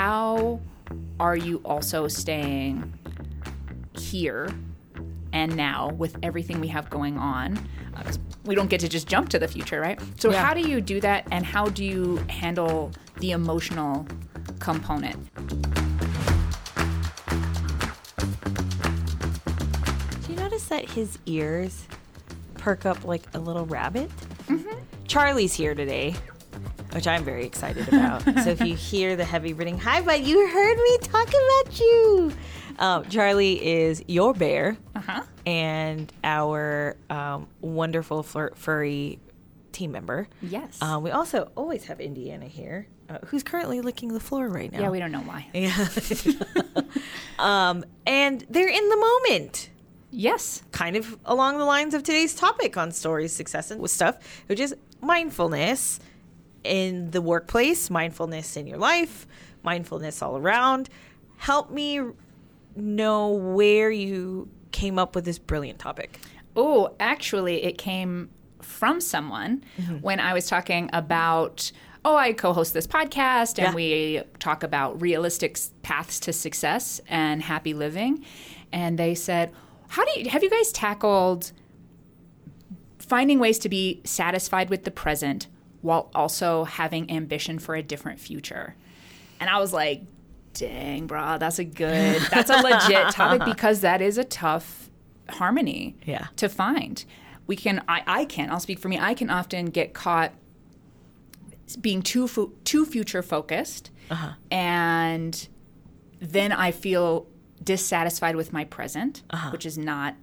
how are you also staying here and now with everything we have going on? Uh, we don't get to just jump to the future, right? So, Yeah. how do you do that, and how do you handle the emotional component? Do you notice that his ears perk up like a little rabbit? Charlie's here today, which I'm very excited about. so if you hear the heavy breathing, hi, but you heard me talk about you. Um, Charlie is your bear Uh-huh. and our um, wonderful fur- furry team member. Yes. Uh, we also always have Indiana here, uh, who's currently licking the floor right now. yeah, we don't know why. Yeah. um, and they're in the moment Yes. kind of along the lines of today's topic on stories, success, and stuff, which is mindfulness in the workplace, mindfulness in your life, mindfulness all around. Help me know where you came up with this brilliant topic. Oh, actually, it came from someone mm-hmm. when I was talking about. Oh, I co-host this podcast, and Yeah. we talk about realistic s- paths to success and happy living. And they said, "How do you have you guys tackled finding ways to be satisfied with the present while also having ambition for a different future?" And I was like, "Dang, bro, that's a good, that's a legit topic because that is a tough harmony Yeah. to find. We can, I, I can, I'll speak for me, I can often get caught being too, fu- too future focused. And then I feel dissatisfied with my present, which is not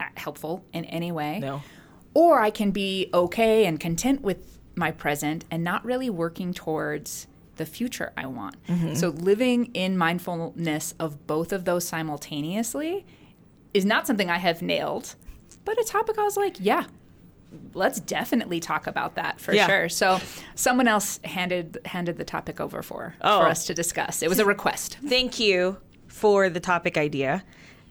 uh, helpful in any way. No. Or I can be okay and content with my present and not really working towards the future I want. So living in mindfulness of both of those simultaneously is not something I have nailed, but a topic I was like, yeah, let's definitely talk about that for Yeah. sure. So someone else handed handed the topic over for Oh. for us to discuss. It was a request. Thank you for the topic idea.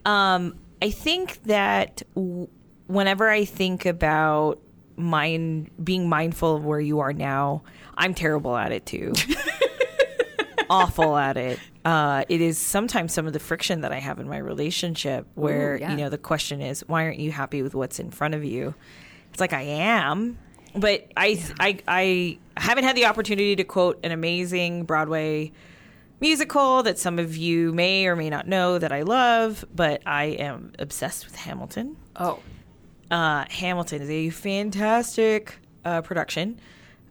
Um, I think that w- whenever I think about mind being mindful of where you are now, I'm terrible at it too. Awful at it. Uh, it is sometimes some of the friction that I have in my relationship where, Ooh, yeah. you know, the question is, why aren't you happy with what's in front of you? It's like I am, but I, I, I haven't had the opportunity to quote an amazing Broadway musical that some of you may or may not know that I love, but I am obsessed with Hamilton. Oh, Uh, Hamilton is a fantastic uh, production.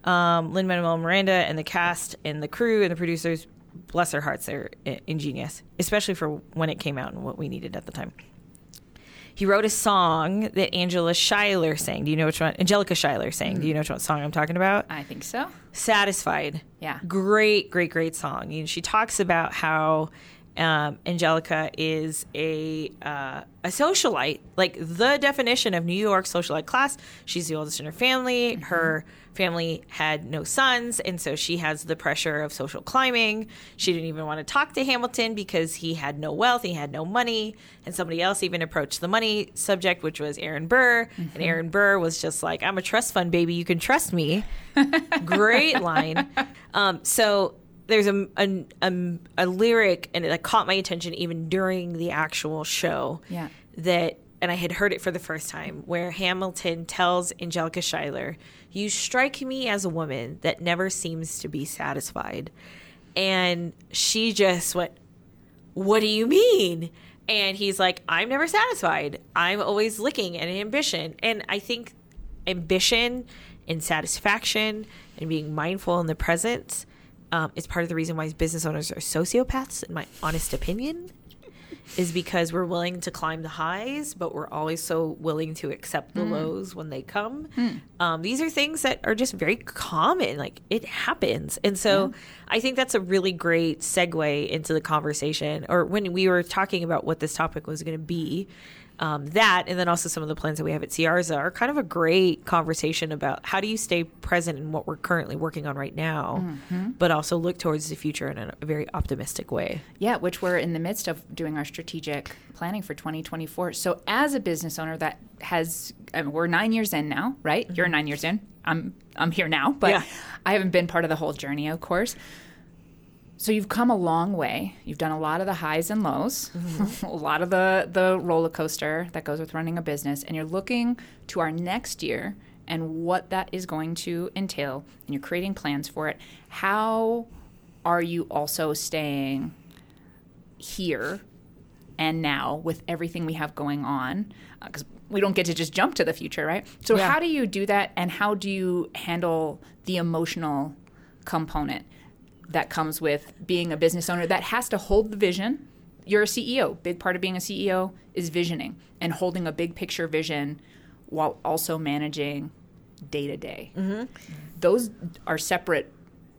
Um, Lin Manuel Miranda and the cast and the crew and the producers, bless their hearts, they're ingenious, especially for when it came out and what we needed at the time. He wrote a song that Angela Schuyler sang. Do you know which one? Angelica Schuyler sang. Do you know which song I'm talking about? I think so. Satisfied. Yeah. Great, great, great song. She talks about how um, Angelica is a uh, a socialite, like the definition of New York socialite class. She's the oldest in her family. Her family had no sons, and so she has the pressure of social climbing. She didn't even want to talk to Hamilton because he had no wealth, he had no money, and somebody else even approached the money subject, which was Aaron Burr, and Aaron Burr was just like, "I'm a trust fund baby, you can trust me." Great line. Um, so there's a, a, a, a lyric, and it caught my attention even during the actual show. Yeah. That, and I had heard it for the first time, where Hamilton tells Angelica Schuyler, You strike me as a woman that never seems to be satisfied. And she just went, What do you mean? And he's like, I'm never satisfied. I'm always looking at ambition. And I think ambition and satisfaction and being mindful in the present um, is part of the reason why business owners are sociopaths, in my honest opinion, is because we're willing to climb the highs, but we're always so willing to accept the lows when they come. Um, these are things that are just very common. Like it happens. And so I think that's a really great segue into the conversation. Or when we were talking about what this topic was going to be, um, that and then also some of the plans that we have at Siarza are kind of a great conversation about how do you stay present in what we're currently working on right now, but also look towards the future in a, very optimistic way. Yeah, which we're in the midst of doing our strategic planning for 2024. So, as a business owner that has, I mean, we're nine years in now, right? You're nine years in. I'm I'm here now, but Yeah. I haven't been part of the whole journey, of course. So you've come a long way. You've done a lot of the highs and lows, mm-hmm. a lot of the the roller coaster that goes with running a business, and you're looking to our next year and what that is going to entail, and you're creating plans for it. How are you also staying here and now with everything we have going on? Uh, because we don't get to just jump to the future, right? So Yeah. how do you do that, and how do you handle the emotional component? That comes with being a business owner that has to hold the vision. You're a CEO. Big part of being a CEO is visioning and holding a big picture vision while also managing day to day. Mm-hmm. Those are separate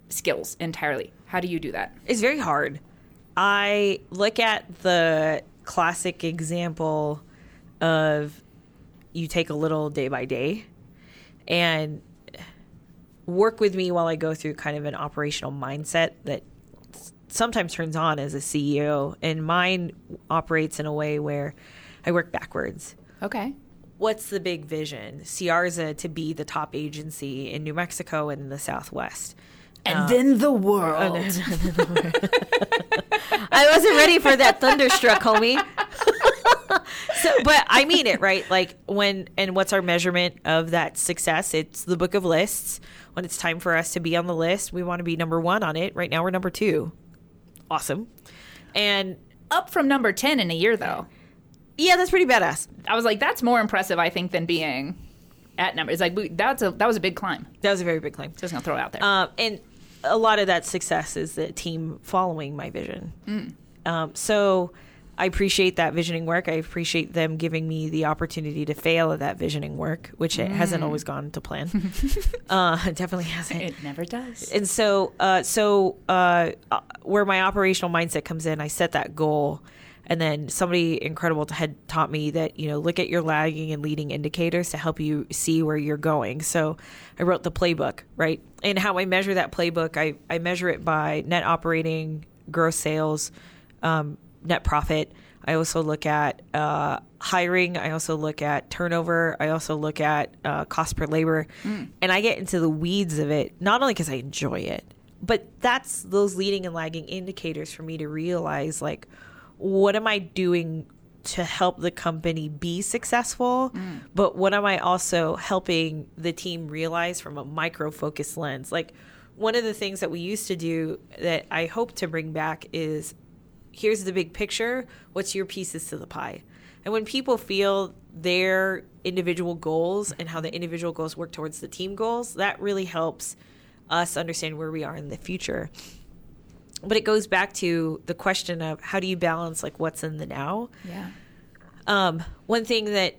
skills entirely. How do you do that? It's very hard. I look at the classic example of you take a little day by day and work with me while I go through kind of an operational mindset that sometimes turns on as a CEO. And mine operates in a way where I work backwards. Okay. What's the big vision? Siarza to be the top agency in New Mexico and in the Southwest. And uh, then the world. I wasn't ready for that thunderstruck, homie. So, but I mean it, right? Like when and what's our measurement of that success? It's the book of lists. When it's time for us to be on the list, we want to be number one on it. Right now, we're number two. Awesome. And Up from number 10 in a year, though. yeah, that's pretty badass. I was like, that's more impressive, I think, than being at number. It's like, we, that's a, that was a big climb. That was a very big claim. Just to throw it out there. Um, and a lot of that success is the team following my vision. Um, so I appreciate that visioning work. I appreciate them giving me the opportunity to fail at that visioning work, which it hasn't always gone to plan. uh, it definitely hasn't. it never does. And so, uh, so uh, uh, where my operational mindset comes in, I set that goal, and then somebody incredible had taught me that you know look at your lagging and leading indicators to help you see where you're going. So, I wrote the playbook, right? And how I measure that playbook, I I measure it by net operating, gross sales, um, net profit. I also look at uh, hiring. I also look at turnover. I also look at uh, cost per labor, and I get into the weeds of it. Not only because I enjoy it, but that's those leading and lagging indicators for me to realize like, what am I doing to help the company be successful? But what am I also helping the team realize from a micro focus lens? Like one of the things that we used to do that I hope to bring back is here's the big picture. What's your pieces to the pie? And when people feel their individual goals and how the individual goals work towards the team goals, that really helps us understand where we are in the future. But it goes back to the question of how do you balance like what's in the now? yeah. Um, one thing that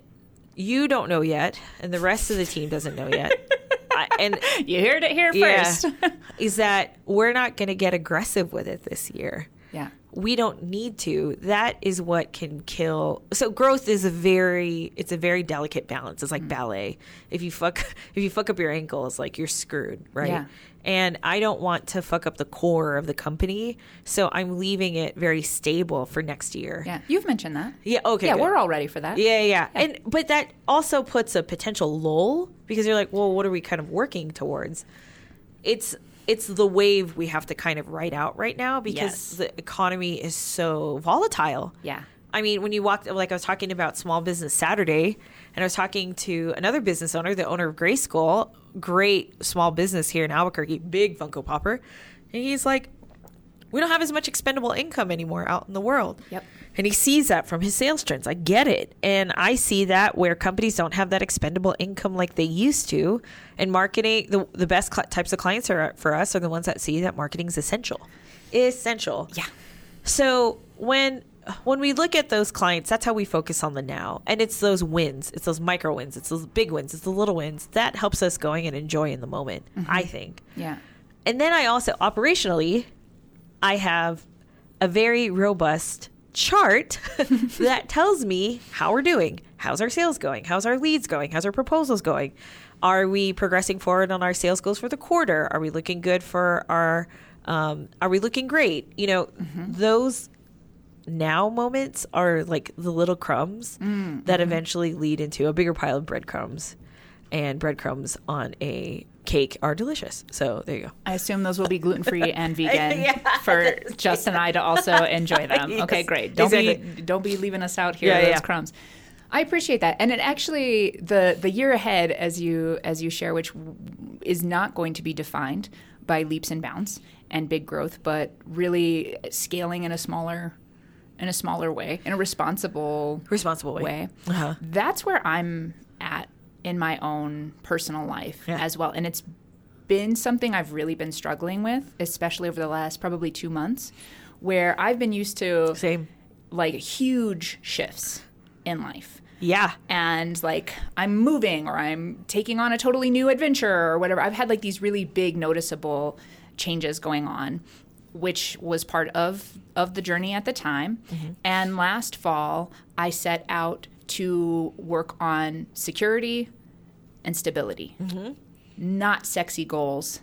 you don't know yet, and the rest of the team doesn't know yet, I, and You heard it here yeah, first. is that we're not going to get aggressive with it this year yeah. We don't need to that is what can kill so growth is a very it's a very delicate balance it's like Mm. ballet if you fuck if you fuck up your ankles like you're screwed right Yeah. and i don't want to fuck up the core of the company so i'm leaving it very stable for next year Yeah. You've mentioned that. yeah okay yeah, good. we're all ready for that. yeah, yeah, And but that also puts a potential lull because you're like, well, what are we kind of working towards? It's it's the wave we have to kind of ride out right now because Yes. the economy is so volatile. Yeah. I mean, when you walk, like I was talking about Small Business Saturday, and I was talking to another business owner, the owner of Gray School, great small business here in Albuquerque, big Funko Popper, and he's like, we don't have as much expendable income anymore out in the world. Yep. And he sees that from his sales trends. I get it. And I see that where companies don't have that expendable income like they used to. And marketing, the, the best cl- types of clients are for us are the ones that see that marketing is essential. Essential. Yeah. So when when we look at those clients, that's how we focus on the now. And it's those wins. It's those micro wins. It's those big wins. It's the little wins. That helps us going and enjoy in the moment, mm-hmm. I think. Yeah. And then I also operationally, I have a very robust chart that tells me how we're doing. How's our sales going? How's our leads going? How's our proposals going? Are we progressing forward on our sales goals for the quarter? Are we looking good for our um, are we looking great? You know, mm-hmm. those now moments are like the little crumbs mm, that mm-hmm. eventually lead into a bigger pile of breadcrumbs and breadcrumbs on a cake are delicious. So there you go. I assume those will be gluten free and vegan Yeah. for Justin and I to also enjoy them. Yes, Okay, great. Don't be don't be leaving us out here Yeah, with those yeah. crumbs. I appreciate that, and it actually the the year ahead, as you as you share, which is not going to be defined by leaps and bounds and big growth, but really scaling in a smaller in a smaller way, in a responsible Responsible way. way. Uh-huh. That's where I'm at in my own personal life Yeah. as well. And it's been something I've really been struggling with, especially over the last probably two months, where I've been used to Same. like huge shifts in life. Yeah. And like I'm moving or I'm taking on a totally new adventure or whatever. I've had like these really big noticeable changes going on, which was part of of the journey at the time. Mm-hmm. And last fall, I set out to work on security and stability. Mm-hmm. Not sexy goals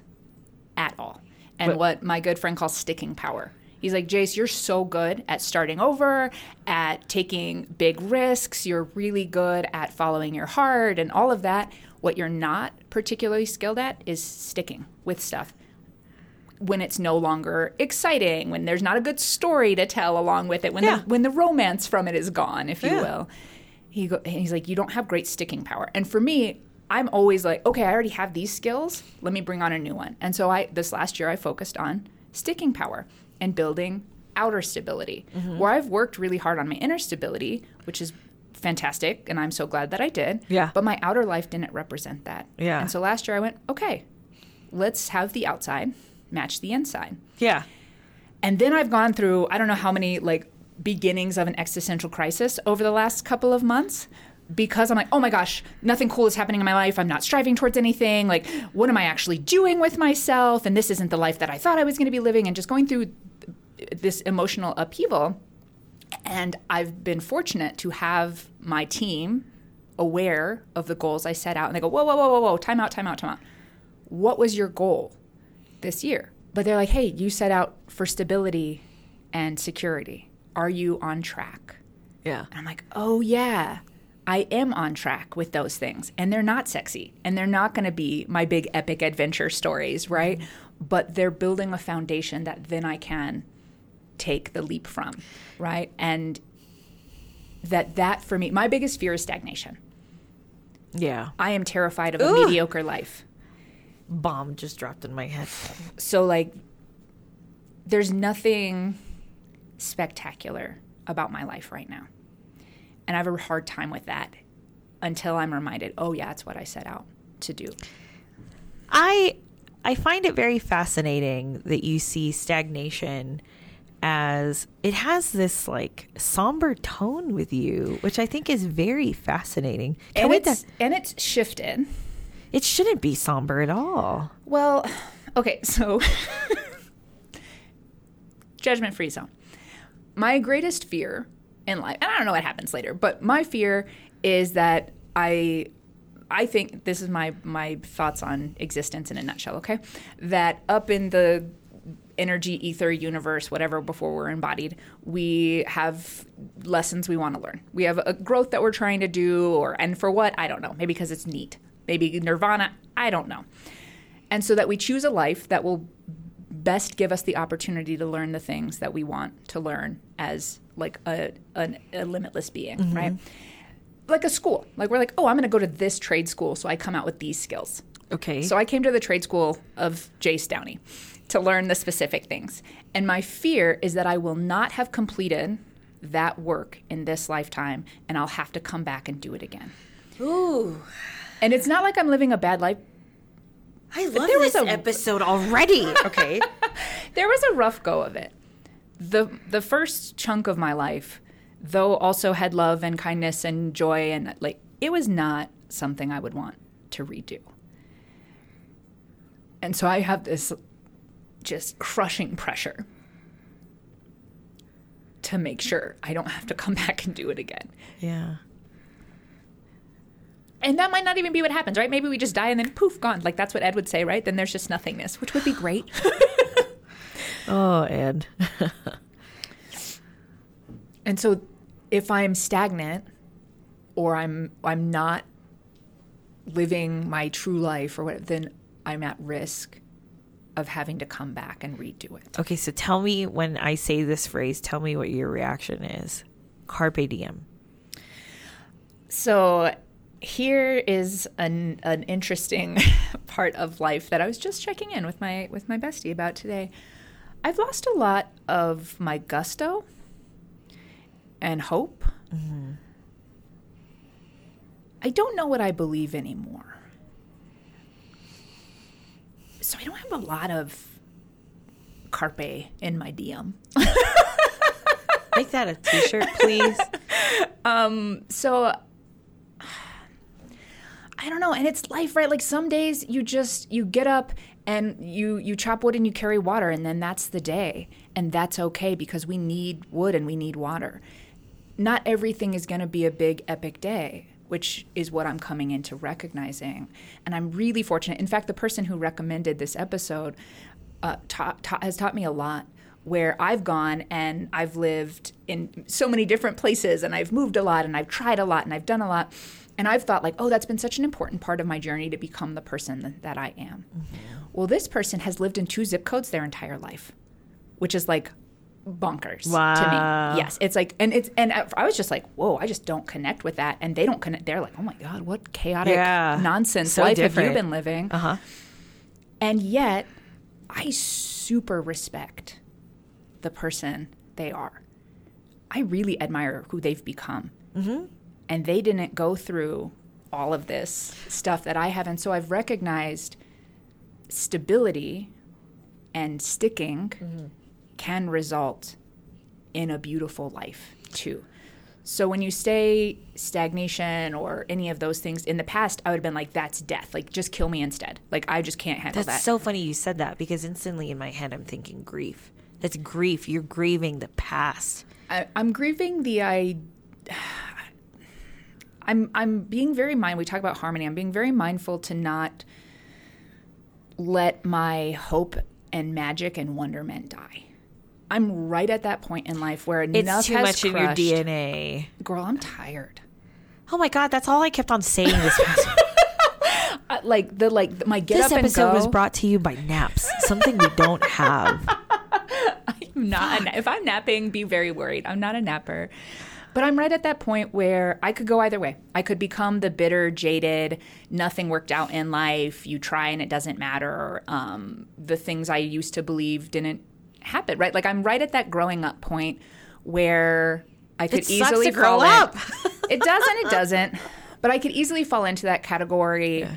at all. And But- what my good friend calls sticking power. He's like, Jace, you're so good at starting over, at taking big risks. You're really good at following your heart and all of that. What you're not particularly skilled at is sticking with stuff when it's no longer exciting, when there's not a good story to tell along with it, when Yeah. the, when the romance from it is gone, if you will. He go, he's like, you don't have great sticking power. And for me, I'm always like, okay, I already have these skills. Let me bring on a new one. And so I this last year I focused on sticking power and building outer stability. Mm-hmm. Where I've worked really hard on my inner stability, which is fantastic, and I'm so glad that I did. Yeah. But my outer life didn't represent that. Yeah. And so last year I went, okay, let's have the outside match the inside. Yeah. And then I've gone through I don't know how many like beginnings of an existential crisis over the last couple of months because I'm like, oh my gosh, nothing cool is happening in my life. I'm not striving towards anything. Like, what am I actually doing with myself? And this isn't the life that I thought I was going to be living. And just going through this emotional upheaval. And I've been fortunate to have my team aware of the goals I set out. And they go, whoa, whoa, whoa, whoa, whoa, time out, time out, time out. What was your goal this year? But they're like, hey, you set out for stability and security. Are you on track? Yeah. And I'm like, oh, yeah, I am on track with those things. And they're not sexy. And they're not going to be my big epic adventure stories, right? Mm-hmm. But they're building a foundation that then I can take the leap from, right? And that that for me, my biggest fear is stagnation. Yeah. I am terrified of a mediocre life. Bomb just dropped in my head. So like there's nothing spectacular about my life right now. And I have a hard time with that until I'm reminded, oh yeah, it's what I set out to do. I I find it very fascinating that you see stagnation as it has this like somber tone with you, which I think is very fascinating. Can And it's, and it's shifted. it shouldn't be somber at all. Well, okay, so judgment free zone. My greatest fear in life, and I don't know what happens later, but my fear is that I I think this is my my thoughts on existence in a nutshell, okay? That up in the energy ether universe whatever before we're embodied we have lessons we want to learn. We have a growth that we're trying to do or and for what? I don't know. Maybe because it's neat. Maybe nirvana? I don't know. And so that we choose a life that will best give us the opportunity to learn the things that we want to learn as like a, an, a limitless being mm-hmm. right like a school like we're like oh i'm going to go to this trade school so i come out with these skills Okay. so I came to the trade school of Jace Downey to learn the specific things. And my fear is that I will not have completed that work in this lifetime and I'll have to come back and do it again. Ooh, And it's not like I'm living a bad life. I love there was this a- episode already. Okay. There was a rough go of it. The the first chunk of my life, though also had love and kindness and joy and like it was not something I would want to redo. And so I have this just crushing pressure to make sure I don't have to come back and do it again. yeah. And that might not even be what happens, right? Maybe we just die and then poof, gone. Like that's what Ed would say, right? Then there's just nothingness, which would be great. Oh, Ed. And so if I'm stagnant or I'm I'm not living my true life or what, then I'm at risk of having to come back and redo it. Okay, so tell me when I say this phrase, tell me what your reaction is. Carpe diem. So here is an an interesting part of life that I was just checking in with my with my bestie about today. I've lost a lot of my gusto and hope. Mm-hmm. I don't know what I believe anymore. So I don't have a lot of carpe in my DM. Make that a t shirt, please. Um, so I don't know, and it's life, right? Like some days you just you get up and you you chop wood and you carry water and then that's the day. And that's okay because we need wood and we need water. Not everything is going to be a big epic day, which is what I'm coming into recognizing. And I'm really fortunate. In fact, the person who recommended this episode uh, taught, taught, has taught me a lot where I've gone and I've lived in so many different places and I've moved a lot and I've tried a lot and I've done a lot. And I've thought, like, oh, that's been such an important part of my journey to become the person that I am. Well, this person has lived in two zip codes their entire life, which is like bonkers Wow. to me. Yes, it's like, and it's, and I was just like, whoa, I just don't connect with that. And they don't connect. They're like, oh my God, what chaotic Yeah. nonsense So life have you been living? Uh huh. And yet, I super respect the person they are. I really admire who they've become. Mm-hmm. And they didn't go through all of this stuff that I have. And so I've recognized stability and sticking mm-hmm. can result in a beautiful life too. So when you say stagnation or any of those things in the past, I would have been like, that's death. Like, just kill me instead. Like, I just can't handle That's that. That's so funny you said that because instantly in my head I'm thinking grief. That's grief. You're grieving the past. I, I'm grieving the I. I'm I'm being very mind. We talk about harmony. I'm being very mindful to not let my hope and magic and wonderment die. I'm right at that point in life where It's enough too has much in your. DNA. Girl, I'm tired. Oh my god, that's all I kept on saying this past Uh, like the like my get This up and episode go. was brought to you by naps, something we don't have. I'm not. A, if I'm napping, be very worried. I'm not a napper. But I'm right at that point where I could go either way. I could become the bitter, jaded, nothing worked out in life. You try and it doesn't matter. Um, the things I used to believe didn't happen. Right? Like I'm right at that growing up point where I could It easily grow up. it doesn't. It doesn't. But I could easily fall into that category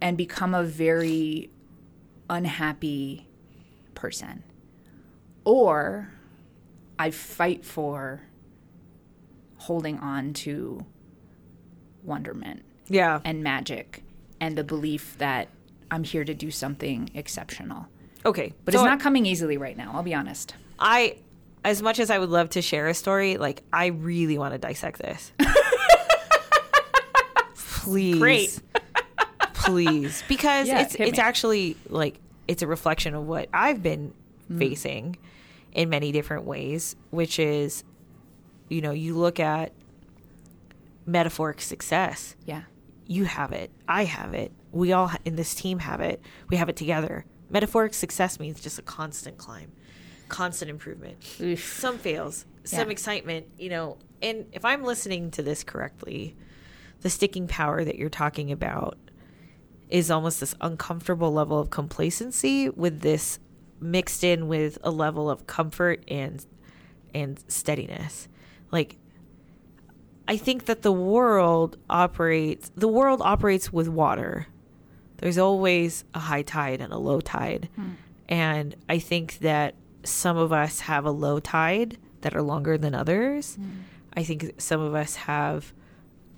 and become a very unhappy person. Or I fight for holding on to wonderment Yeah. and magic and the belief that I'm here to do something exceptional. Okay. But so it's not coming easily right now, I'll be honest. I as much as I would love to share a story, like I really want to dissect this. Please. Great. Please. Because Yeah, it's it's me. actually like it's a reflection of what I've been Mm. facing in many different ways, which is you know, you look at metaphoric success. Yeah. You have it. I have it. We all in this team have it. We have it together. Metaphoric success means just a constant climb, constant improvement. Oof. Some fails, some Yeah. excitement, you know. And if I'm listening to this correctly, the sticking power that you're talking about is almost this uncomfortable level of complacency with this mixed in with a level of comfort and and steadiness. Like I think that the world operates the world operates with water. There's always a high tide and a low tide. Hmm. And I think that some of us have a low tide that are longer than others. Hmm. I think some of us have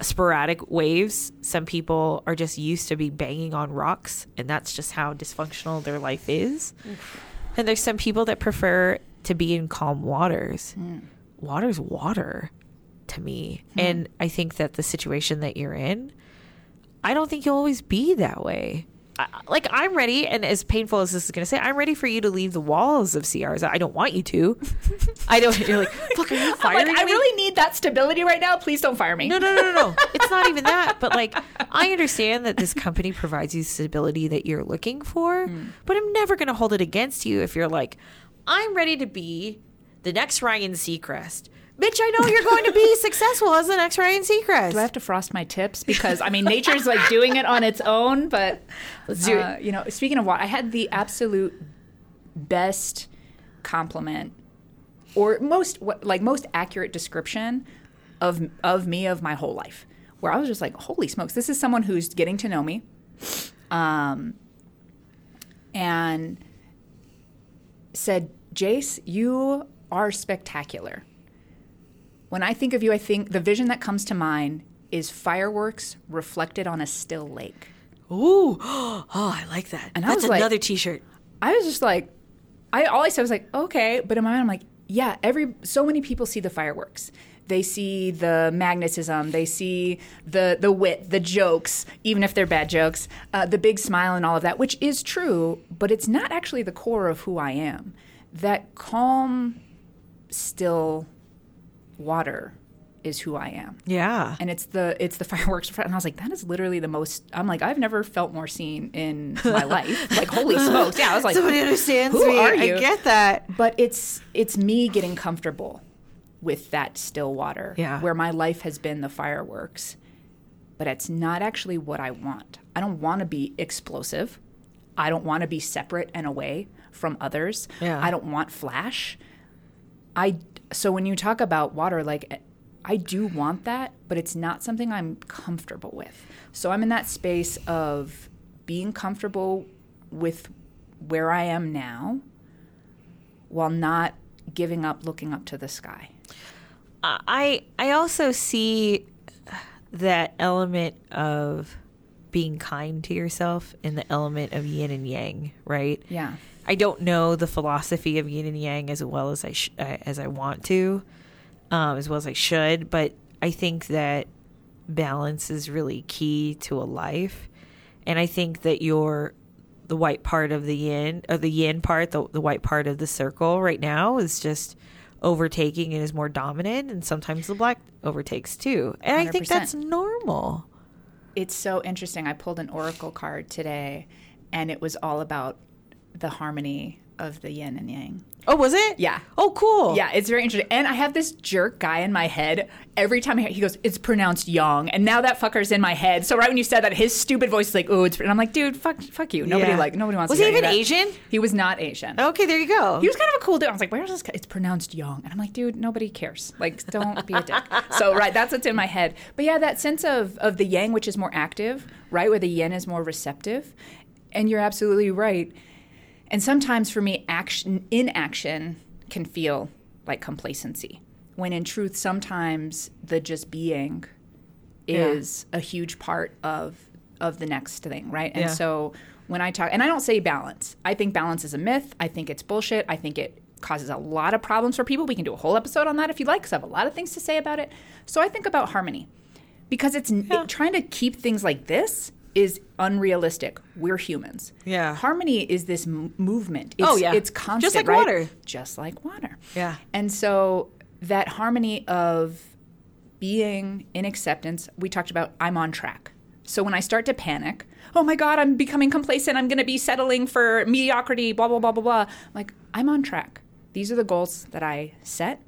sporadic waves. Some people are just used to be banging on rocks and that's just how dysfunctional their life is. And there's some people that prefer to be in calm waters. Hmm. Water's water to me. Hmm. And I think that the situation that you're in, I don't think you'll always be that way. I- like I'm ready, and as painful as this is going to say, I'm ready for you to leave the walls of Siarza. I don't want you to. I don't. You're like, fuck, are you firing like, I me? really need that stability right now. Please don't fire me. No, no, no, no, no. It's not even that. But like, I understand that this company provides you stability that you're looking for, hmm. but I'm never going to hold it against you if you're like, I'm ready to be the next Ryan Seacrest. Bitch, I know you're going to be successful as the next Ryan Seacrest. Do I have to frost my tips? Because I mean, nature's like doing it on its own. But Let's do it. uh, you know, speaking of what, I had the absolute best compliment, or most what, like most accurate description of of me of my whole life, where I was just like, holy smokes, this is someone who's getting to know me, um, and said, Jace, you are spectacular. When I think of you, I think the vision that comes to mind is fireworks reflected on a still lake. Ooh, oh, I like that. And I That's was like- another T-shirt. I was just like, I all I said was like, okay, but in my mind, I'm like, yeah, every so many people see the fireworks. They see the magnetism. They see the the wit, the jokes, even if they're bad jokes, uh, the big smile and all of that, which is true, but it's not actually the core of who I am. That calm, still water is who I am Yeah. and it's the it's the fireworks and I was like that is literally the most I'm like I've never felt more seen in my life like holy smokes yeah I was like Somebody understands who me. are you? I get that. but it's it's me getting comfortable with that still water Yeah. where my life has been the fireworks but it's not actually what I want I don't want to be explosive I don't want to be separate and away from others Yeah. I don't want flash I so when you talk about water, like I do want that, but it's not something I'm comfortable with. So I'm in that space of being comfortable with where I am now while not giving up looking up to the sky. I I also see that element of being kind to yourself in the element of yin and yang, right? Yeah. I don't know the philosophy of yin and yang as well as I sh- uh, as I want to, um, as well as I should. But I think that balance is really key to a life, and I think that you're the white part of the yin, or the yin part, the, the white part of the circle right now is just overtaking and is more dominant, and sometimes the black overtakes too. And I think that's normal. It's so interesting. I pulled an oracle card today and it was all about the harmony of the yin and yang. Oh, was it? Yeah. Oh, cool. Yeah, it's very interesting. And I have this jerk guy in my head. Every time he goes, "It's pronounced yang," and now that fucker's in my head. So right when you said that, his stupid voice is like, "Oh, it's," and I'm like, "Dude, fuck, fuck you. Nobody Yeah. like, nobody wants." Was to he hear even any of that. Asian? He was not Asian. Okay, there you go. He was kind of a cool dude. I was like, "Where's this guy? It's pronounced yang," and I'm like, "Dude, nobody cares. Like, don't be a dick." so right, that's what's in my head. But yeah, that sense of of the yang, which is more active, right, where the yin is more receptive, and you're absolutely right. And sometimes for me, action inaction can feel like complacency, when in truth, sometimes the just being is a huge part of of the next thing, right? And Yeah. so when I talk, and I don't say balance, I think balance is a myth. I think it's bullshit. I think it causes a lot of problems for people. We can do a whole episode on that if you'd like, because I have a lot of things to say about it. So I think about harmony because it's it- trying to keep things like this is unrealistic. We're humans. Yeah. Harmony is this m- movement. Oh, it's, Oh, yeah. It's constant. Just like right? water. Just like water. Yeah. And so that harmony of being in acceptance, we talked about I'm on track. So when I start to panic, oh my God, I'm becoming complacent, I'm going to be settling for mediocrity, blah, blah, blah, blah, blah. I'm like, I'm on track. These are the goals that I set.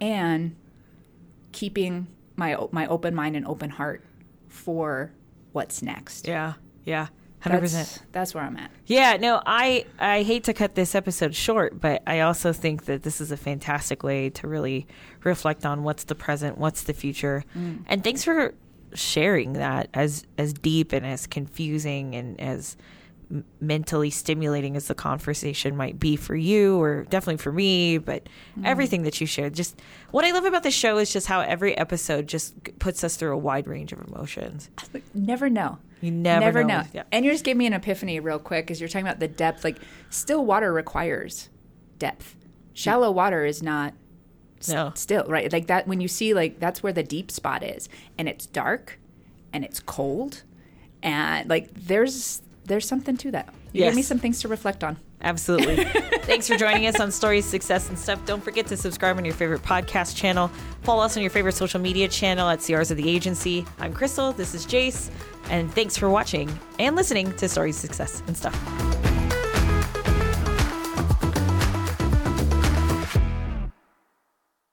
And keeping my, my open mind and open heart for what's next. Yeah. Yeah. 100%. that's where I'm at. Yeah. No, I I hate to cut this episode short, but I also think that this is a fantastic way to really reflect on what's the present, what's the future, mm. and thanks for sharing that as as deep and as confusing and as m- mentally stimulating as the conversation might be for you or definitely for me but mm-hmm. everything that you shared just what i love about the show is just how every episode just puts us through a wide range of emotions Never know. You never know. know. Yeah. And you just gave me an epiphany real quick as you're talking about the depth. Like, still water requires depth. Shallow water is not s- still, right? Like that, when you see, like, that's where the deep spot is. And it's dark and it's cold and like there's there's something to that. You Yes. give me some things to reflect on. Absolutely. Thanks for joining us on Stories, Success, and Stuff. Don't forget to subscribe on your favorite podcast channel. Follow us on your favorite social media channel at Siarza of the Agency. I'm Kristelle. This is Jace. And thanks for watching and listening to Stories, Success, and Stuff.